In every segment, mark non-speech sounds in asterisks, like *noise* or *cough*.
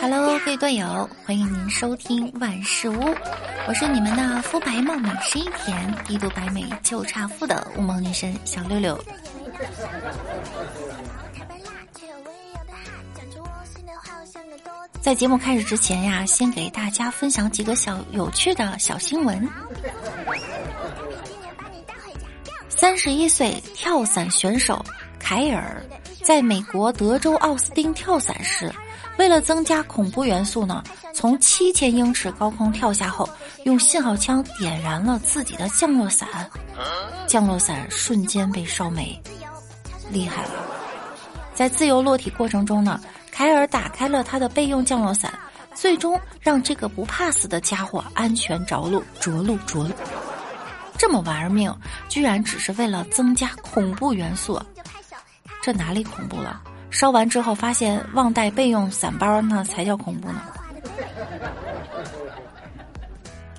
Hello，各位队友，欢迎您收听万事屋，我是你们的肤白貌美、声音甜、低度白美就差富的乌蒙女神小六六。在节目开始之前呀，先给大家分享几个小有趣的小新闻。三十一岁跳伞选手凯尔，在美国德州奥斯汀跳伞时，为了增加恐怖元素呢，从七千英尺高空跳下后，用信号枪点燃了自己的降落伞，降落伞瞬间被烧没，厉害了！在自由落体过程中呢。凯尔打开了他的备用降落伞，最终让这个不怕死的家伙安全着陆。着陆，着陆！这么玩命，居然只是为了增加恐怖元素，这哪里恐怖了？烧完之后发现忘带备用伞包，那才叫恐怖呢。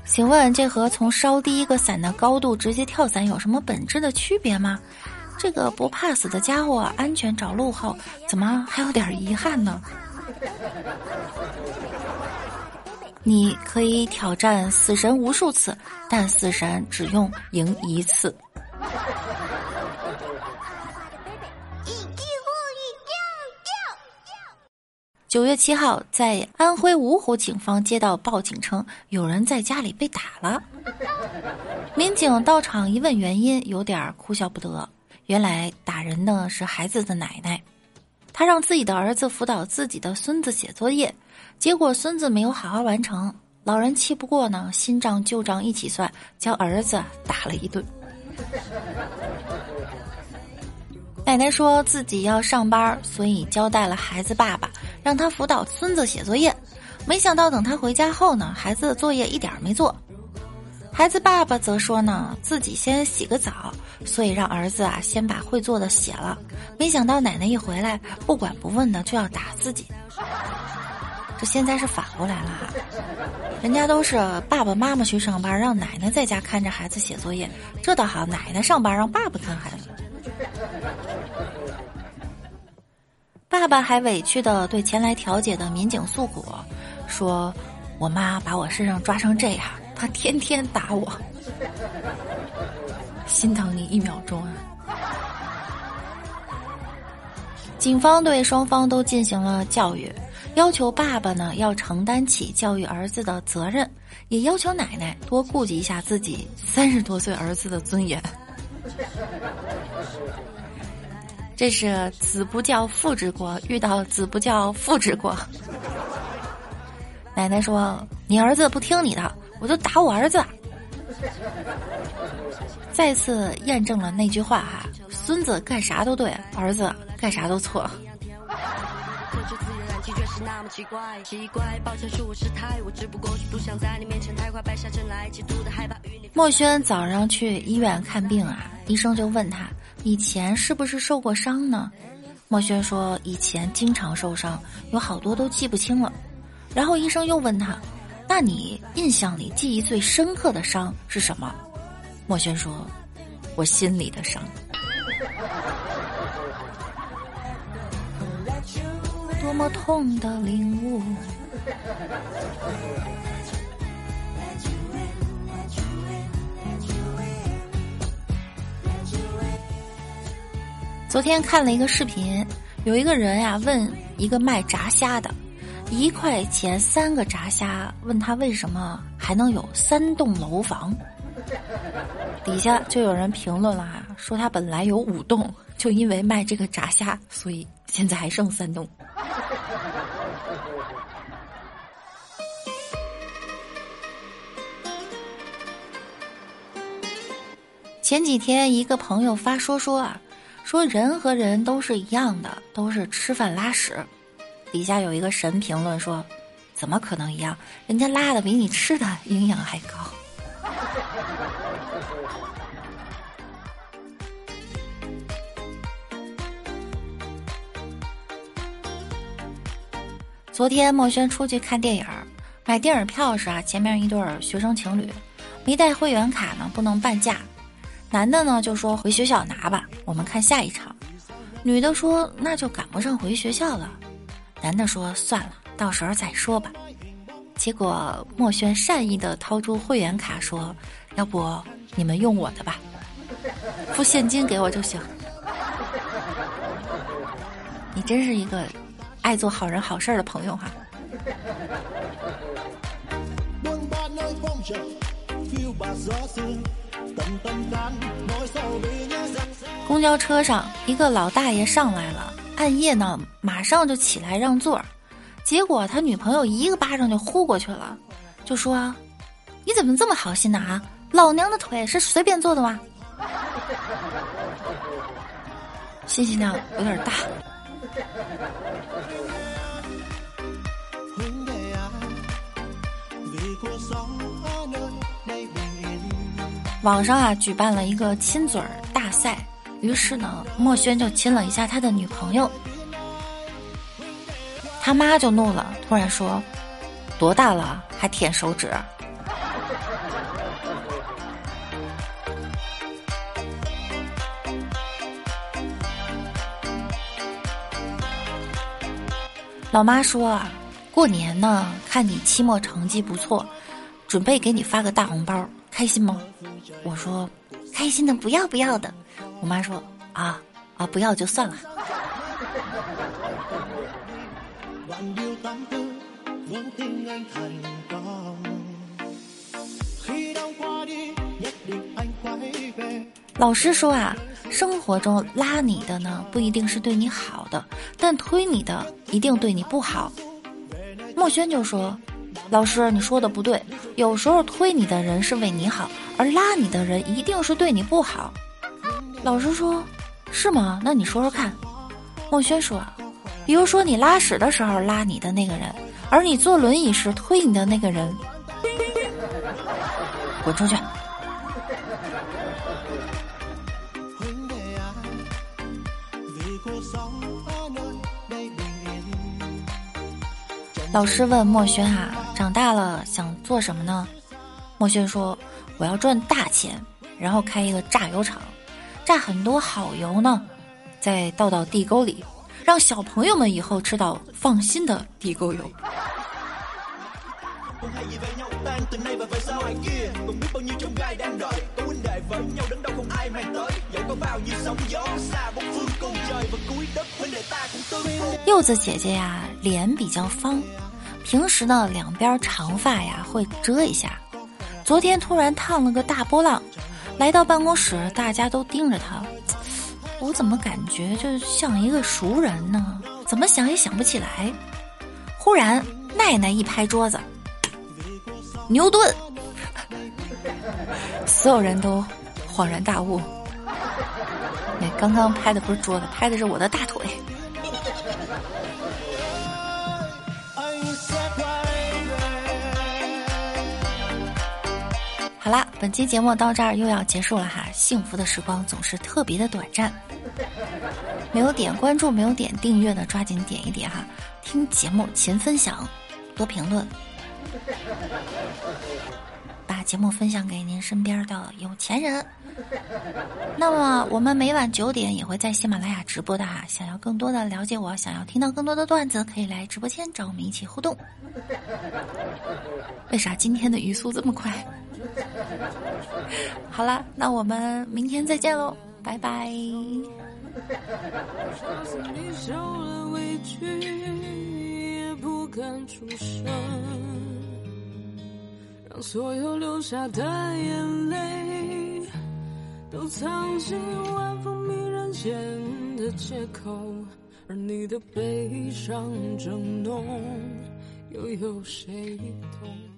请问这和从烧第一个伞的高度直接跳伞有什么本质的区别吗？这个不怕死的家伙安全着陆后，怎么还有点遗憾呢？你可以挑战死神无数次，但死神只用赢一次。九月七号，在安徽芜湖，警方接到报警称有人在家里被打了。民警到场一问原因，有点哭笑不得。原来打人的是孩子的奶奶，她让自己的儿子辅导自己的孙子写作业，结果孙子没有好好完成，老人气不过呢，新账旧账一起算，将儿子打了一顿。奶奶说自己要上班，所以交代了孩子爸爸让他辅导孙子写作业，没想到等他回家后呢，孩子的作业一点没做。孩子爸爸则说呢，自己先洗个澡，所以让儿子啊先把会做的写了。没想到奶奶一回来，不管不问的就要打自己。这现在是反过来了，人家都是爸爸妈妈去上班，让奶奶在家看着孩子写作业。这倒好，奶奶上班让爸爸看孩子。爸爸还委屈的对前来调解的民警诉苦，说：“我妈把我身上抓成这样。”她天天打我，心疼你一秒钟啊！警方对双方都进行了教育，要求爸爸呢要承担起教育儿子的责任，也要求奶奶多顾及一下自己三十多岁儿子的尊严。这是子不教父之过，遇到子不教父之过。奶奶说：“你儿子不听你的。”我就打我儿子，再次验证了那句话哈：孙子干啥都对，儿子干啥都错。墨轩早上去医院看病啊，医生就问他以前是不是受过伤呢？墨轩说以前经常受伤，有好多都记不清了。然后医生又问他。那你印象里记忆最深刻的伤是什么？墨轩说：“我心里的伤。”多么痛的领悟！昨天看了一个视频，有一个人呀问一个卖炸虾的。一块钱三个炸虾，问他为什么还能有三栋楼房？*laughs* 底下就有人评论了，说他本来有五栋，就因为卖这个炸虾，所以现在还剩三栋。前几天一个朋友发说说啊，说人和人都是一样的，都是吃饭拉屎。底下有一个神评论说：“怎么可能一样？人家拉的比你吃的营养还高。*laughs* ”昨天墨轩出去看电影，买电影票时啊，前面一对学生情侣没带会员卡呢，不能半价。男的呢就说回学校拿吧，我们看下一场。女的说那就赶不上回学校了。男的说：“算了，到时候再说吧。”结果墨轩善意的掏出会员卡说：“要不你们用我的吧，付现金给我就行。”你真是一个爱做好人好事的朋友哈。公交车上，一个老大爷上来了，暗夜呢，马上就起来让座，结果他女朋友一个巴掌就呼过去了，就说：“你怎么这么好心呢？啊，老娘的腿是随便坐的吗？” *laughs* 信息量有点大。网上啊举办了一个亲嘴儿大赛，于是呢，墨轩就亲了一下他的女朋友，他妈就怒了，突然说：“多大了还舔手指？”老妈说啊，过年呢，看你期末成绩不错，准备给你发个大红包。开心吗？我说，开心的不要不要的。我妈说，啊啊，不要就算了。老师说啊，生活中拉你的呢，不一定是对你好的，但推你的一定对你不好。墨轩就说。老师，你说的不对。有时候推你的人是为你好，而拉你的人一定是对你不好。老师说：“是吗？那你说说看。”孟轩说：“比如说你拉屎的时候拉你的那个人，而你坐轮椅时推你的那个人，滚出去。”老师问墨轩啊。长大了想做什么呢？墨轩说：“我要赚大钱，然后开一个榨油厂，榨很多好油呢，再倒到地沟里，让小朋友们以后吃到放心的地沟油。”柚子姐姐呀，脸比较方。平时呢，两边长发呀会遮一下。昨天突然烫了个大波浪，来到办公室，大家都盯着他。我怎么感觉就像一个熟人呢？怎么想也想不起来。忽然，奈奈一拍桌子：“牛顿！” *laughs* 所有人都恍然大悟。哎，刚刚拍的不是桌子，拍的是我的大腿。好啦，本期节目到这儿又要结束了哈。幸福的时光总是特别的短暂，没有点关注、没有点订阅的，抓紧点一点哈。听节目勤分享，多评论，把节目分享给您身边的有钱人。*laughs* 那么我们每晚九点也会在喜马拉雅直播的哈。想要更多的了解我，想要听到更多的段子，可以来直播间找我们一起互动。*laughs* 为啥今天的语速这么快？*laughs* 好啦，那我们明天再见喽，拜拜。你受了委屈也不敢出声让所有流下的眼泪都藏进晚风迷人间的借口，而你的悲伤正浓，又有谁懂？